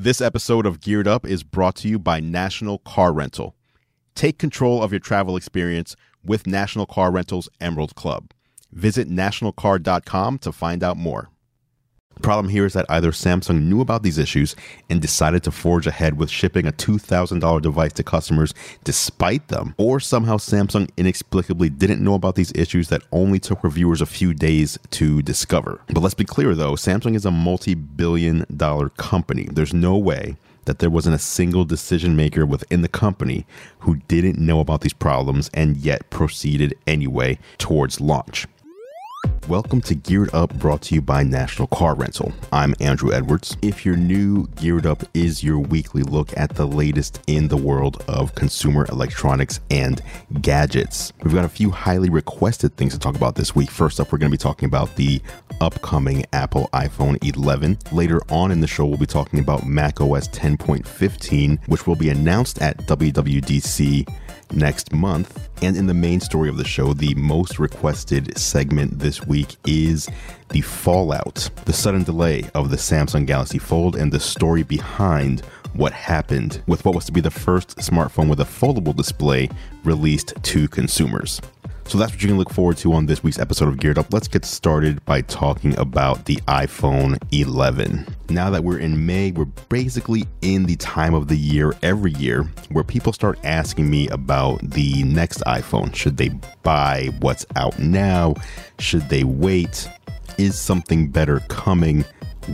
This episode of Geared Up is brought to you by National Car Rental. Take control of your travel experience with National Car Rental's Emerald Club. Visit nationalcar.com to find out more. The problem here is that either Samsung knew about these issues and decided to forge ahead with shipping a $2,000 device to customers despite them, or somehow Samsung inexplicably didn't know about these issues that only took reviewers a few days to discover. But let's be clear though, Samsung is a multi billion dollar company. There's no way that there wasn't a single decision maker within the company who didn't know about these problems and yet proceeded anyway towards launch. Welcome to Geared Up, brought to you by National Car Rental. I'm Andrew Edwards. If you're new, Geared Up is your weekly look at the latest in the world of consumer electronics and gadgets. We've got a few highly requested things to talk about this week. First up, we're going to be talking about the upcoming Apple iPhone 11. Later on in the show, we'll be talking about macOS 10.15, which will be announced at WWDC next month. And in the main story of the show, the most requested segment this week is the fallout, the sudden delay of the Samsung Galaxy Fold, and the story behind what happened with what was to be the first smartphone with a foldable display released to consumers. So that's what you can look forward to on this week's episode of Geared Up. Let's get started by talking about the iPhone 11. Now that we're in May, we're basically in the time of the year every year where people start asking me about the next iPhone. Should they buy what's out now? Should they wait? Is something better coming?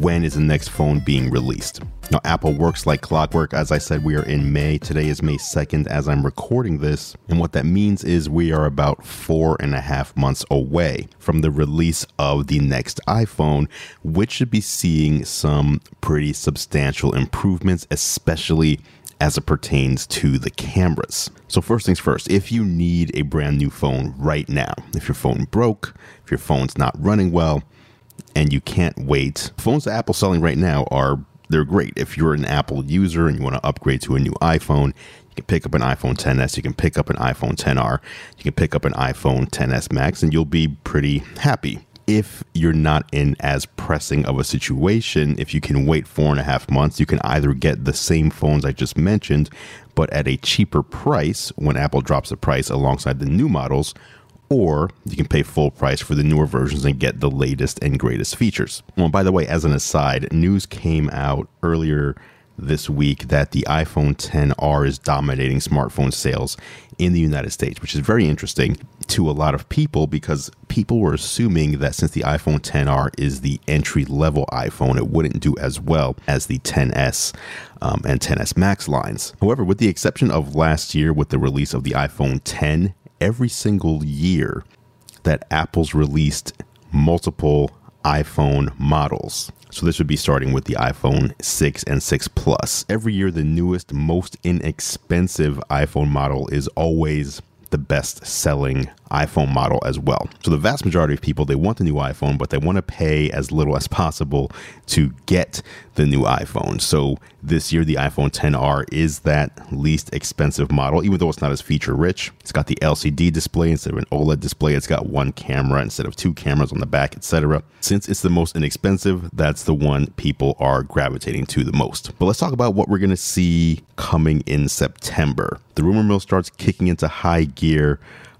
When is the next phone being released. Now, Apple works like clockwork. As I said, we are in May. Today is May 2nd as I'm recording this. And what that means is we are about four and a half months away from the release of the next iPhone, which should be seeing some pretty substantial improvements, especially as it pertains to the cameras. So, first things first, if you need a brand new phone right now, if your phone broke, if your phone's not running well, and you can't wait. Phones that Apple's selling right now are they're great. If you're an Apple user and you want to upgrade to a new iPhone, you can pick up an iPhone 10s, you can pick up an iPhone 10r, you can pick up an iPhone 10s Max, and you'll be pretty happy. If you're not in as pressing of a situation, if you can wait four and a half months, you can either get the same phones I just mentioned, but at a cheaper price when Apple drops the price alongside the new models, or you can pay full price for the newer versions and get the latest and greatest features. Well, by the way, as an aside, news came out earlier this week that the iPhone 10R is dominating smartphone sales in the United States, which is very interesting to a lot of people because people were assuming that since the iPhone 10R is the entry level iPhone, it wouldn't do as well as the 10S um, and 10S Max lines. However, with the exception of last year with the release of the iPhone 10 every single year that Apple's released multiple iPhone models. So this would be starting with the iPhone 6 and 6 Plus. Every year, the newest, most inexpensive iPhone model is always the best selling iPhone model as well. So the vast majority of people they want the new iPhone, but they want to pay as little as possible to get the new iPhone. So this year the iPhone 10R is that least expensive model, even though it's not as feature rich. It's got the LCD display instead of an OLED display. It's got one camera instead of two cameras on the back, etc. Since it's the most inexpensive, that's the one people are gravitating to the most. But let's talk about what we're going to see coming in September. The rumor mill starts kicking into high gear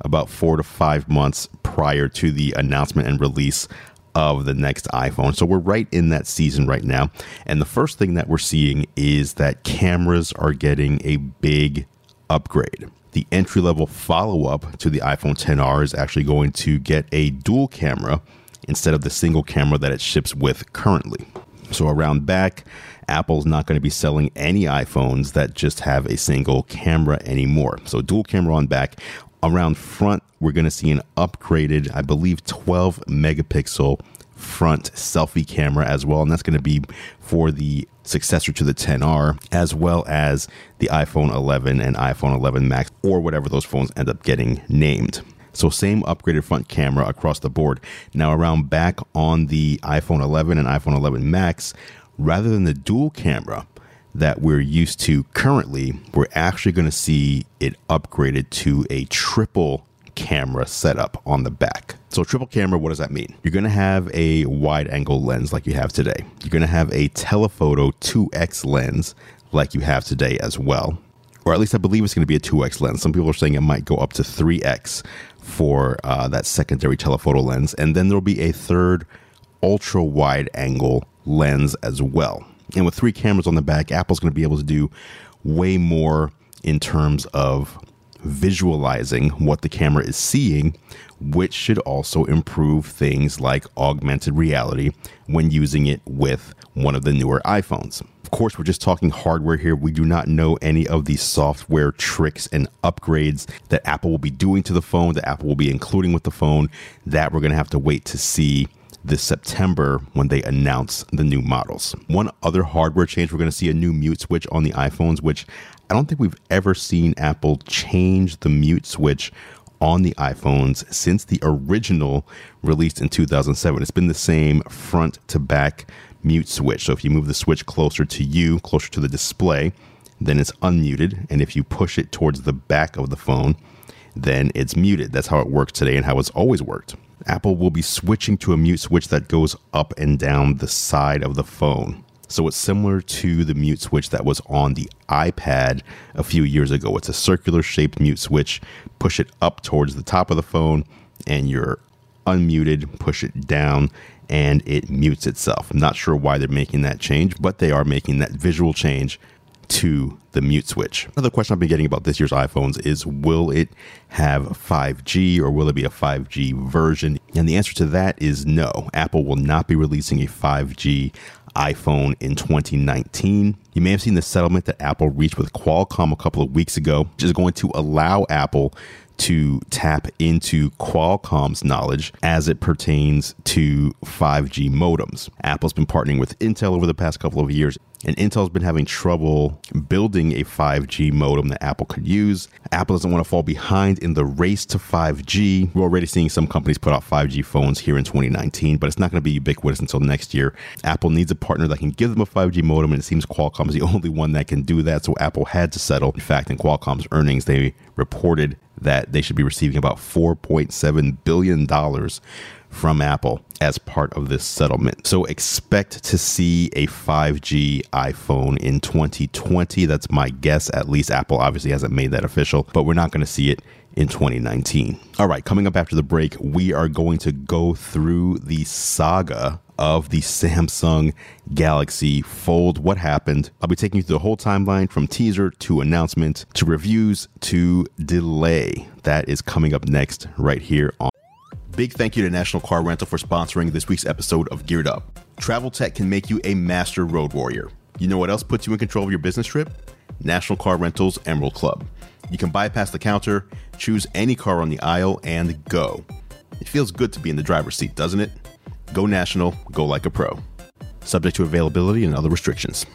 about four to five months prior to the announcement and release of the next iPhone. So we're right in that season right now. And the first thing that we're seeing is that cameras are getting a big upgrade. The entry level follow up to the iPhone 10R is actually going to get a dual camera instead of the single camera that it ships with currently. So around back, Apple's not going to be selling any iPhones that just have a single camera anymore. So dual camera on back. Around front, we're going to see an upgraded, I believe, 12 megapixel front selfie camera as well. And that's going to be for the successor to the 10R, as well as the iPhone 11 and iPhone 11 Max, or whatever those phones end up getting named. So, same upgraded front camera across the board. Now, around back on the iPhone 11 and iPhone 11 Max, rather than the dual camera, that we're used to currently, we're actually going to see it upgraded to a triple camera setup on the back. So, triple camera, what does that mean? You're going to have a wide angle lens like you have today. You're going to have a telephoto 2x lens like you have today as well. Or at least I believe it's going to be a 2x lens. Some people are saying it might go up to 3x for uh, that secondary telephoto lens. And then there'll be a third ultra wide angle lens as well. And with three cameras on the back, Apple's going to be able to do way more in terms of visualizing what the camera is seeing, which should also improve things like augmented reality when using it with one of the newer iPhones. Of course, we're just talking hardware here. We do not know any of the software tricks and upgrades that Apple will be doing to the phone, that Apple will be including with the phone, that we're going to have to wait to see this September when they announce the new models. One other hardware change, we're going to see a new mute switch on the iPhones, which I don't think we've ever seen Apple change the mute switch on the iPhones since the original released in 2007. It's been the same front to back mute switch. So if you move the switch closer to you, closer to the display, then it's unmuted. And if you push it towards the back of the phone, then it's muted. That's how it works today and how it's always worked. Apple will be switching to a mute switch that goes up and down the side of the phone. So it's similar to the mute switch that was on the iPad a few years ago. It's a circular shaped mute switch. Push it up towards the top of the phone and you're unmuted, push it down, and it mutes itself. I'm not sure why they're making that change, but they are making that visual change to the mute switch. Another question I've been getting about this year's iPhones is will it have 5G or will it be a 5G version? And the answer to that is no. Apple will not be releasing a 5G iPhone in 2019. You may have seen the settlement that Apple reached with Qualcomm a couple of weeks ago, which is going to allow Apple to tap into Qualcomm's knowledge as it pertains to 5G modems. Apple's been partnering with Intel over the past couple of years and Intel's been having trouble building a 5G modem that Apple could use. Apple doesn't want to fall behind in the race to 5G. We're already seeing some companies put out 5G phones here in 2019, but it's not going to be ubiquitous until next year. Apple needs a partner that can give them a 5G modem, and it seems Qualcomm is the only one that can do that. So Apple had to settle. In fact, in Qualcomm's earnings, they reported that they should be receiving about $4.7 billion from Apple as part of this settlement. So expect to see a 5G iPhone in 2020. That's my guess. At least Apple obviously hasn't made that official, but we're not going to see it in 2019. All right, coming up after the break, we are going to go through the saga of the Samsung Galaxy Fold. What happened? I'll be taking you through the whole timeline from teaser to announcement to reviews to delay. That is coming up next right here on Big thank you to National Car Rental for sponsoring this week's episode of Geared Up. Travel tech can make you a master road warrior. You know what else puts you in control of your business trip? National Car Rental's Emerald Club. You can bypass the counter, choose any car on the aisle, and go. It feels good to be in the driver's seat, doesn't it? Go national, go like a pro. Subject to availability and other restrictions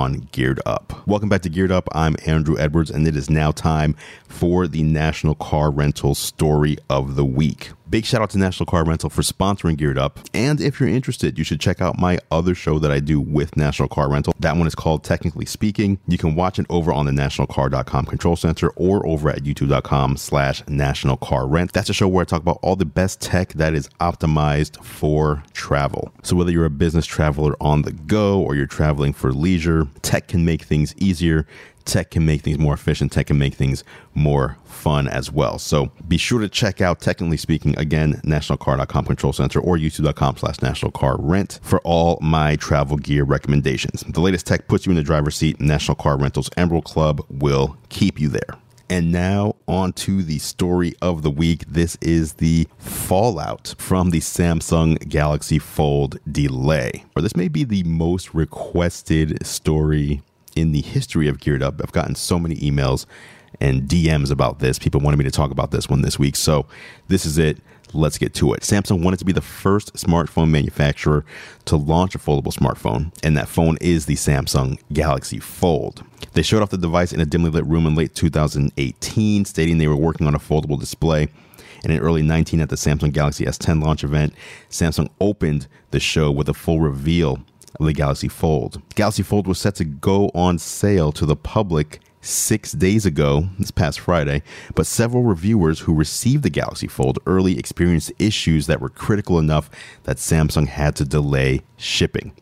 on Geared Up. Welcome back to Geared Up. I'm Andrew Edwards, and it is now time for the National Car Rental Story of the Week. Big shout out to National Car Rental for sponsoring Geared Up. And if you're interested, you should check out my other show that I do with National Car Rental. That one is called Technically Speaking. You can watch it over on the nationalcar.com control center or over at youtube.com slash national car rent. That's a show where I talk about all the best tech that is optimized for travel. So whether you're a business traveler on the go or you're traveling for leisure, tech can make things easier tech can make things more efficient, tech can make things more fun as well. So be sure to check out, technically speaking, again, nationalcar.com control center or youtube.com slash national car rent for all my travel gear recommendations. The latest tech puts you in the driver's seat. National Car Rentals Emerald Club will keep you there. And now on to the story of the week. This is the fallout from the Samsung Galaxy Fold delay. Or this may be the most requested story in the history of Geared Up. I've gotten so many emails and DMs about this. People wanted me to talk about this one this week. So this is it. Let's get to it. Samsung wanted to be the first smartphone manufacturer to launch a foldable smartphone, and that phone is the Samsung Galaxy Fold. They showed off the device in a dimly lit room in late 2018, stating they were working on a foldable display. And in early 19 at the Samsung Galaxy S10 launch event, Samsung opened the show with a full reveal the Galaxy Fold. Galaxy Fold was set to go on sale to the public six days ago, this past Friday, but several reviewers who received the Galaxy Fold early experienced issues that were critical enough that Samsung had to delay shipping.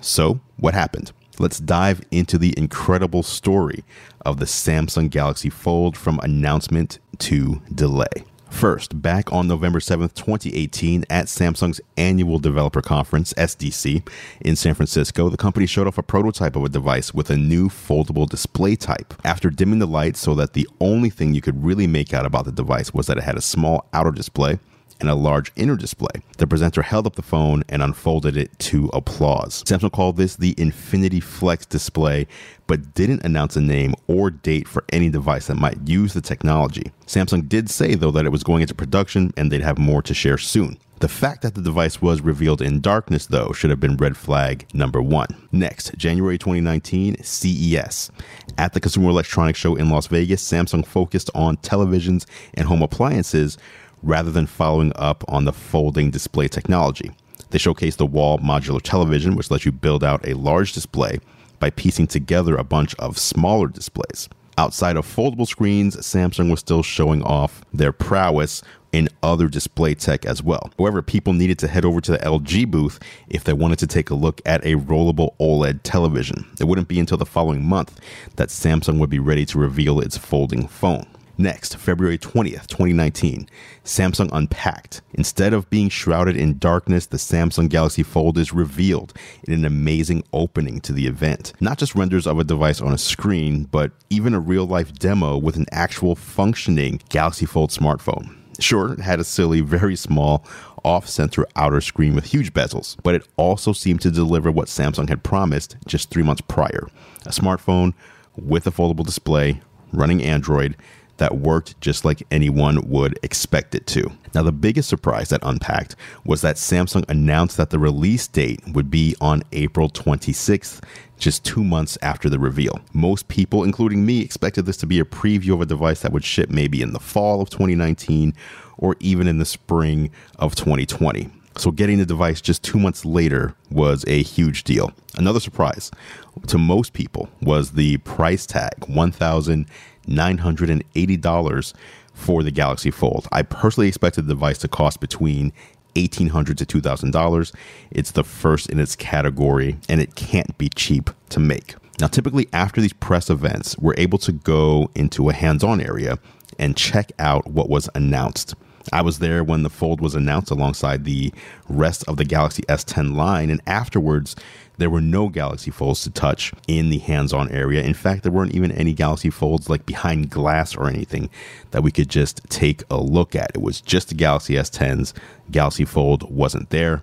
So, what happened? Let's dive into the incredible story of the Samsung Galaxy Fold from announcement to delay. First, back on November 7th, 2018, at Samsung's annual developer conference, SDC, in San Francisco, the company showed off a prototype of a device with a new foldable display type. After dimming the lights so that the only thing you could really make out about the device was that it had a small outer display, and a large inner display. The presenter held up the phone and unfolded it to applause. Samsung called this the Infinity Flex display, but didn't announce a name or date for any device that might use the technology. Samsung did say, though, that it was going into production and they'd have more to share soon. The fact that the device was revealed in darkness, though, should have been red flag number one. Next, January 2019, CES. At the Consumer Electronics Show in Las Vegas, Samsung focused on televisions and home appliances rather than following up on the folding display technology. They showcased the wall modular television, which lets you build out a large display by piecing together a bunch of smaller displays. Outside of foldable screens, Samsung was still showing off their prowess in other display tech as well. However, people needed to head over to the LG booth if they wanted to take a look at a rollable OLED television. It wouldn't be until the following month that Samsung would be ready to reveal its folding phone. Next, February 20th, 2019, Samsung Unpacked. Instead of being shrouded in darkness, the Samsung Galaxy Fold is revealed in an amazing opening to the event. Not just renders of a device on a screen, but even a real life demo with an actual functioning Galaxy Fold smartphone. Sure, it had a silly, very small, off center outer screen with huge bezels, but it also seemed to deliver what Samsung had promised just three months prior a smartphone with a foldable display, running Android, that worked just like anyone would expect it to. Now, the biggest surprise that Unpacked was that Samsung announced that the release date would be on April 26th, just two months after the reveal. Most people, including me, expected this to be a preview of a device that would ship maybe in the fall of 2019 or even in the spring of 2020. So, getting the device just two months later was a huge deal. Another surprise to most people was the price tag $1,980 for the Galaxy Fold. I personally expected the device to cost between $1,800 to $2,000. It's the first in its category, and it can't be cheap to make. Now, typically after these press events, we're able to go into a hands on area and check out what was announced. I was there when the Fold was announced alongside the rest of the Galaxy S10 line, and afterwards, there were no Galaxy Folds to touch in the hands on area. In fact, there weren't even any Galaxy Folds like behind glass or anything that we could just take a look at. It was just the Galaxy S10s. Galaxy Fold wasn't there.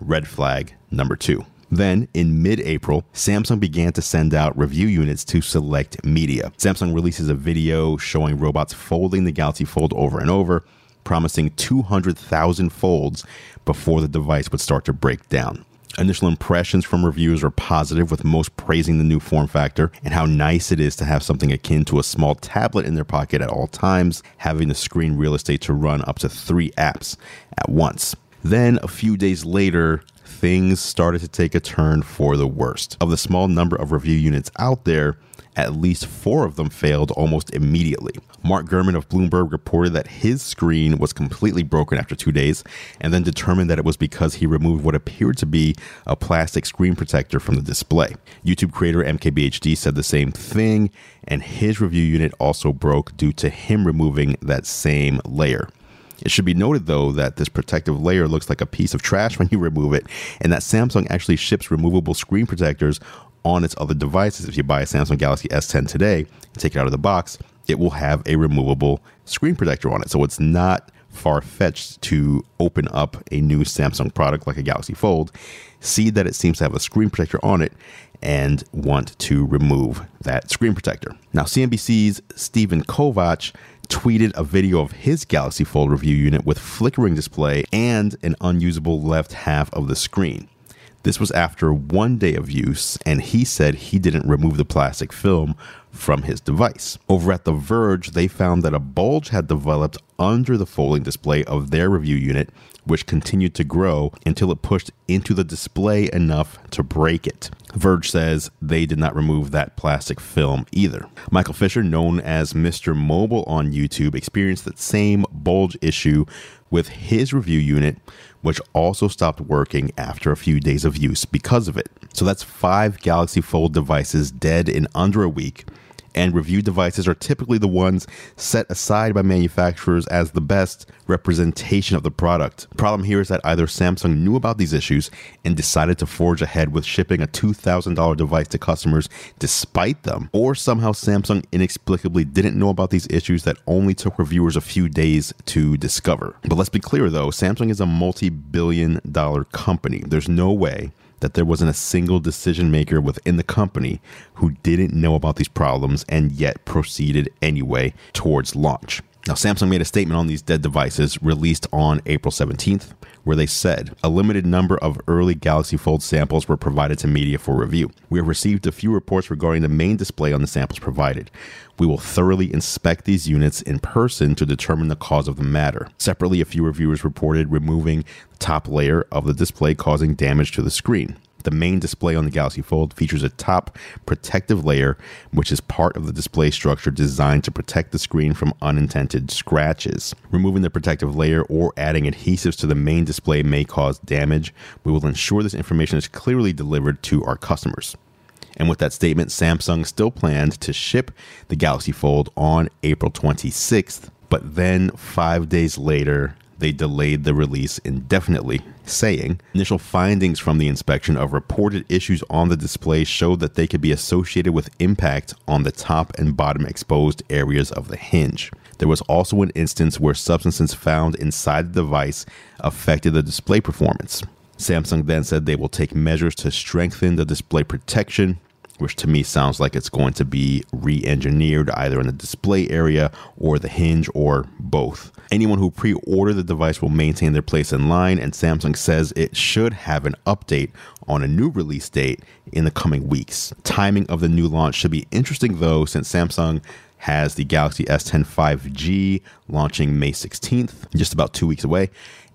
Red flag number two. Then, in mid April, Samsung began to send out review units to select media. Samsung releases a video showing robots folding the Galaxy Fold over and over promising 200,000 folds before the device would start to break down. Initial impressions from reviewers are positive, with most praising the new form factor and how nice it is to have something akin to a small tablet in their pocket at all times, having the screen real estate to run up to three apps at once. Then, a few days later, things started to take a turn for the worst. Of the small number of review units out there, at least four of them failed almost immediately. Mark Gurman of Bloomberg reported that his screen was completely broken after two days and then determined that it was because he removed what appeared to be a plastic screen protector from the display. YouTube creator MKBHD said the same thing, and his review unit also broke due to him removing that same layer. It should be noted, though, that this protective layer looks like a piece of trash when you remove it, and that Samsung actually ships removable screen protectors on its other devices. If you buy a Samsung Galaxy S10 today and take it out of the box, it will have a removable screen protector on it. So it's not far fetched to open up a new Samsung product like a Galaxy Fold, see that it seems to have a screen protector on it, and want to remove that screen protector. Now, CNBC's Stephen Kovach tweeted a video of his Galaxy Fold review unit with flickering display and an unusable left half of the screen. This was after one day of use, and he said he didn't remove the plastic film from his device. Over at The Verge, they found that a bulge had developed under the folding display of their review unit, which continued to grow until it pushed into the display enough to break it. Verge says they did not remove that plastic film either. Michael Fisher, known as Mr. Mobile on YouTube, experienced that same bulge issue with his review unit, which also stopped working after a few days of use because of it. So that's five Galaxy Fold devices dead in under a week and review devices are typically the ones set aside by manufacturers as the best representation of the product. Problem here is that either Samsung knew about these issues and decided to forge ahead with shipping a $2,000 device to customers despite them, or somehow Samsung inexplicably didn't know about these issues that only took reviewers a few days to discover. But let's be clear though, Samsung is a multi billion dollar company. There's no way that there wasn't a single decision maker within the company who didn't know about these problems and yet proceeded anyway towards launch. Now, Samsung made a statement on these dead devices released on April 17th, where they said a limited number of early Galaxy Fold samples were provided to media for review. We have received a few reports regarding the main display on the samples provided. We will thoroughly inspect these units in person to determine the cause of the matter. Separately, a few reviewers reported removing the top layer of the display causing damage to the screen. The main display on the Galaxy Fold features a top protective layer, which is part of the display structure designed to protect the screen from unintended scratches. Removing the protective layer or adding adhesives to the main display may cause damage. We will ensure this information is clearly delivered to our customers. And with that statement, Samsung still planned to ship the Galaxy Fold on April 26th, but then five days later, they delayed the release indefinitely, saying initial findings from the inspection of reported issues on the display showed that they could be associated with impact on the top and bottom exposed areas of the hinge. There was also an instance where substances found inside the device affected the display performance. Samsung then said they will take measures to strengthen the display protection which to me sounds like it's going to be re engineered either in the display area or the hinge or both. Anyone who pre ordered the device will maintain their place in line, and Samsung says it should have an update on a new release date in the coming weeks. Timing of the new launch should be interesting though, since Samsung has the Galaxy S10 5G launching May 16th, just about two weeks away.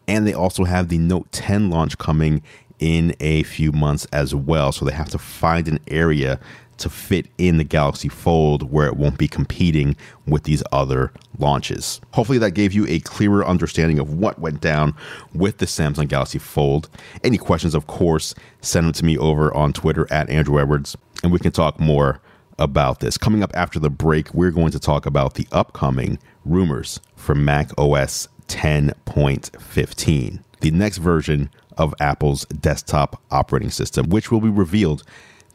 And they also have the Note 10 launch coming in a few months as well. So they have to find an area to fit in the Galaxy Fold where it won't be competing with these other launches. Hopefully, that gave you a clearer understanding of what went down with the Samsung Galaxy Fold. Any questions, of course, send them to me over on Twitter at Andrew Edwards, and we can talk more about this. Coming up after the break, we're going to talk about the upcoming rumors for Mac OS 10.15, the next version of Apple's desktop operating system, which will be revealed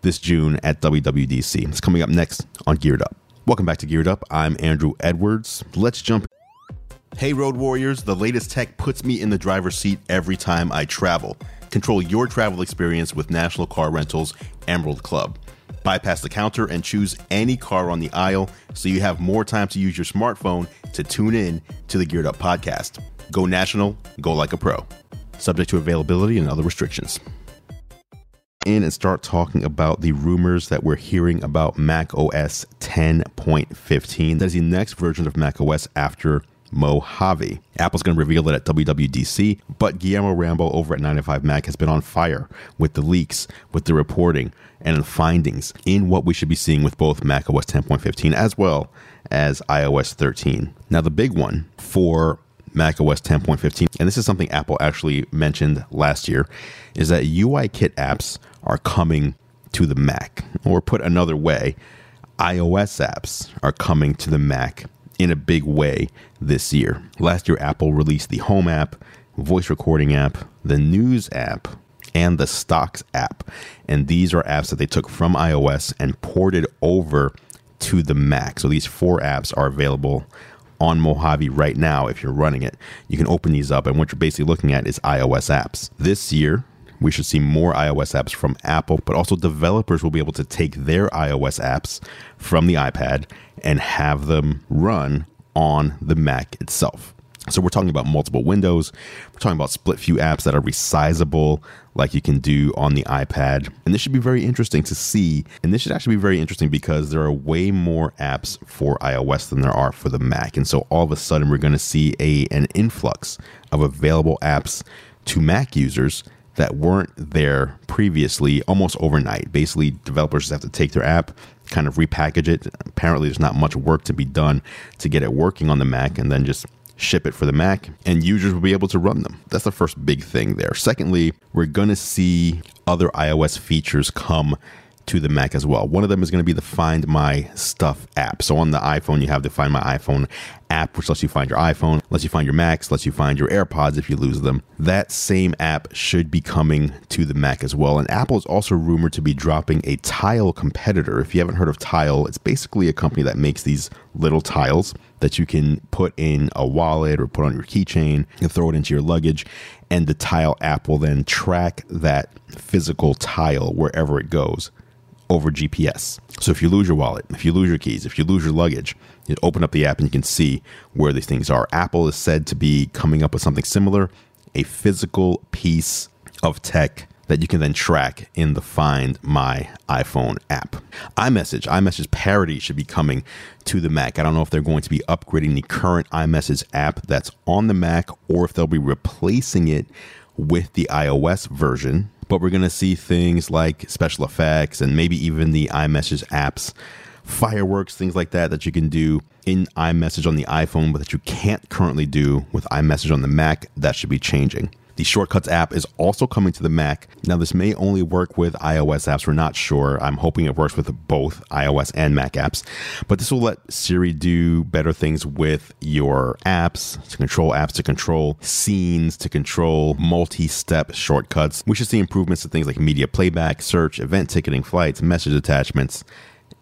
this June at WWDC. It's coming up next on Geared Up. Welcome back to Geared Up. I'm Andrew Edwards. Let's jump. Hey, Road Warriors, the latest tech puts me in the driver's seat every time I travel. Control your travel experience with National Car Rentals Emerald Club. Bypass the counter and choose any car on the aisle so you have more time to use your smartphone to tune in to the Geared Up podcast. Go national, go like a pro subject to availability and other restrictions. In and start talking about the rumors that we're hearing about Mac OS 10.15. That is the next version of Mac OS after Mojave. Apple's going to reveal it at WWDC, but Guilherme Rambo over at 9to5Mac has been on fire with the leaks, with the reporting, and the findings in what we should be seeing with both Mac OS 10.15 as well as iOS 13. Now, the big one for Mac OS 10.15, and this is something Apple actually mentioned last year, is that UIKit apps are coming to the Mac. Or put another way, iOS apps are coming to the Mac in a big way this year. Last year, Apple released the Home app, voice recording app, the News app, and the Stocks app. And these are apps that they took from iOS and ported over to the Mac. So these four apps are available on Mojave right now, if you're running it, you can open these up. And what you're basically looking at is iOS apps. This year, we should see more iOS apps from Apple, but also developers will be able to take their iOS apps from the iPad and have them run on the Mac itself. So we're talking about multiple windows. We're talking about split view apps that are resizable, like you can do on the iPad. And this should be very interesting to see. And this should actually be very interesting because there are way more apps for iOS than there are for the Mac. And so all of a sudden we're going to see a an influx of available apps to Mac users that weren't there previously almost overnight. Basically, developers just have to take their app, kind of repackage it. Apparently, there's not much work to be done to get it working on the Mac and then just ship it for the Mac, and users will be able to run them. That's the first big thing there. Secondly, we're going to see other iOS features come to the Mac as well. One of them is going to be the Find My Stuff app. So on the iPhone, you have the Find My iPhone app, which lets you find your iPhone, lets you find your Macs, lets you find your AirPods if you lose them. That same app should be coming to the Mac as well. And Apple is also rumored to be dropping a Tile competitor. If you haven't heard of Tile, it's basically a company that makes these little tiles that you can put in a wallet or put on your keychain and throw it into your luggage. And the Tile app will then track that physical tile wherever it goes over GPS. So if you lose your wallet, if you lose your keys, if you lose your luggage, you open up the app and you can see where these things are. Apple is said to be coming up with something similar, a physical piece of tech that you can then track in the Find My iPhone app. iMessage, iMessage parity should be coming to the Mac. I don't know if they're going to be upgrading the current iMessage app that's on the Mac or if they'll be replacing it with the iOS version but we're going to see things like special effects and maybe even the iMessage apps, fireworks, things like that that you can do in iMessage on the iPhone, but that you can't currently do with iMessage on the Mac. That should be changing. The Shortcuts app is also coming to the Mac. Now, this may only work with iOS apps. We're not sure. I'm hoping it works with both iOS and Mac apps. But this will let Siri do better things with your apps, to control apps, to control scenes, to control multi step shortcuts. We should see improvements to things like media playback, search, event ticketing, flights, message attachments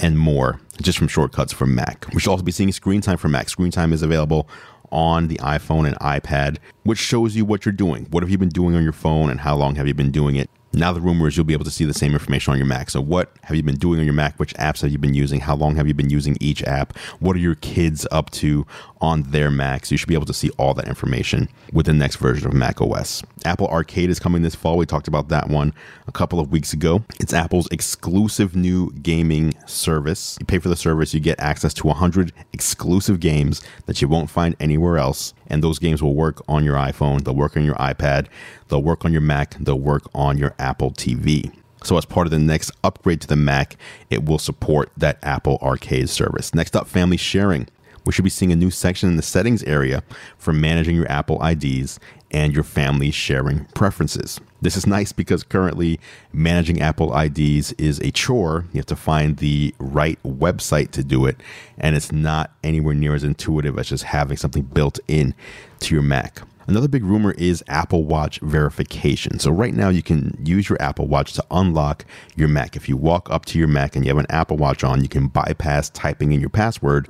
and more just from shortcuts from Mac. We should also be seeing screen time for Mac. Screen time is available on the iPhone and iPad, which shows you what you're doing. What have you been doing on your phone and how long have you been doing it? Now the rumor is you'll be able to see the same information on your Mac. So what have you been doing on your Mac? Which apps have you been using? How long have you been using each app? What are your kids up to on their Macs? You should be able to see all that information with the next version of Mac OS. Apple Arcade is coming this fall. We talked about that one a couple of weeks ago. It's Apple's exclusive new gaming service. You pay for the service, you get access to 100 exclusive games that you won't find anywhere else. And those games will work on your iPhone, they'll work on your iPad, they'll work on your Mac, they'll work on your Apple TV. So, as part of the next upgrade to the Mac, it will support that Apple Arcade service. Next up, family sharing. We should be seeing a new section in the settings area for managing your Apple IDs and your family sharing preferences. This is nice because currently managing Apple IDs is a chore. You have to find the right website to do it, and it's not anywhere near as intuitive as just having something built in to your Mac. Another big rumor is Apple Watch verification. So, right now, you can use your Apple Watch to unlock your Mac. If you walk up to your Mac and you have an Apple Watch on, you can bypass typing in your password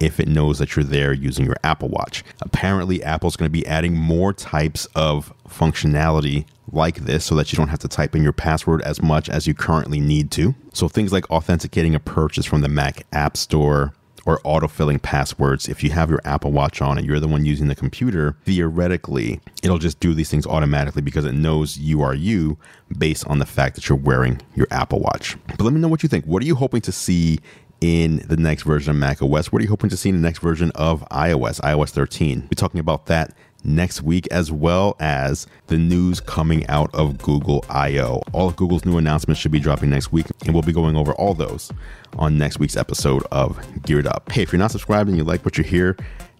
if it knows that you're there using your Apple Watch. Apparently, Apple's going to be adding more types of functionality like this so that you don't have to type in your password as much as you currently need to. So, things like authenticating a purchase from the Mac App Store, or autofilling passwords. If you have your Apple Watch on and you're the one using the computer, theoretically, it'll just do these things automatically because it knows you are you based on the fact that you're wearing your Apple Watch. But let me know what you think. What are you hoping to see in the next version of Mac OS? What are you hoping to see in the next version of iOS, iOS 13? We're talking about that next week, as well as the news coming out of Google I/O. All of Google's new announcements should be dropping next week, and we'll be going over all those on next week's episode of Geared Up. Hey, if you're not subscribed and you like what you hear,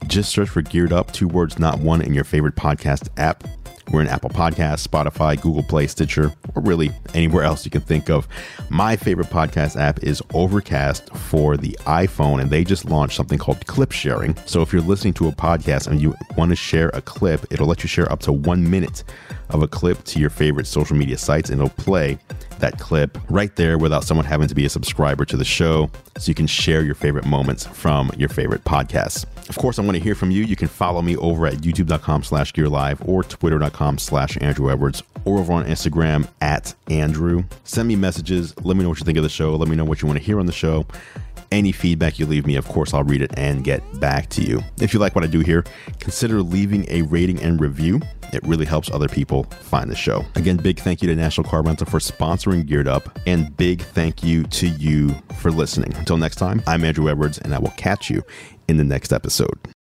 just search for Geared Up, two words, not one, in your favorite podcast app. We're in Apple Podcasts, Spotify, Google Play, Stitcher, or really anywhere else you can think of. My favorite podcast app is Overcast for the iPhone, and they just launched something called clip sharing. So if you're listening to a podcast and you want to share a clip, it'll let you share up to one minute of a clip to your favorite social media sites, and it'll play that clip right there without someone having to be a subscriber to the show so you can share your favorite moments from your favorite podcasts. Of course, I want to hear from you. You can follow me over at youtube.com slash gear live or twitter.com slash Andrew Edwards or over on Instagram at Andrew. Send me messages. Let me know what you think of the show. Let me know what you want to hear on the show Any feedback you leave me, of course, I'll read it and get back to you. If you like what I do here, consider leaving a rating and review. It really helps other people find the show. Again, big thank you to National Car Rental for sponsoring Geared Up, and big thank you to you for listening. Until next time, I'm Andrew Edwards, and I will catch you in the next episode.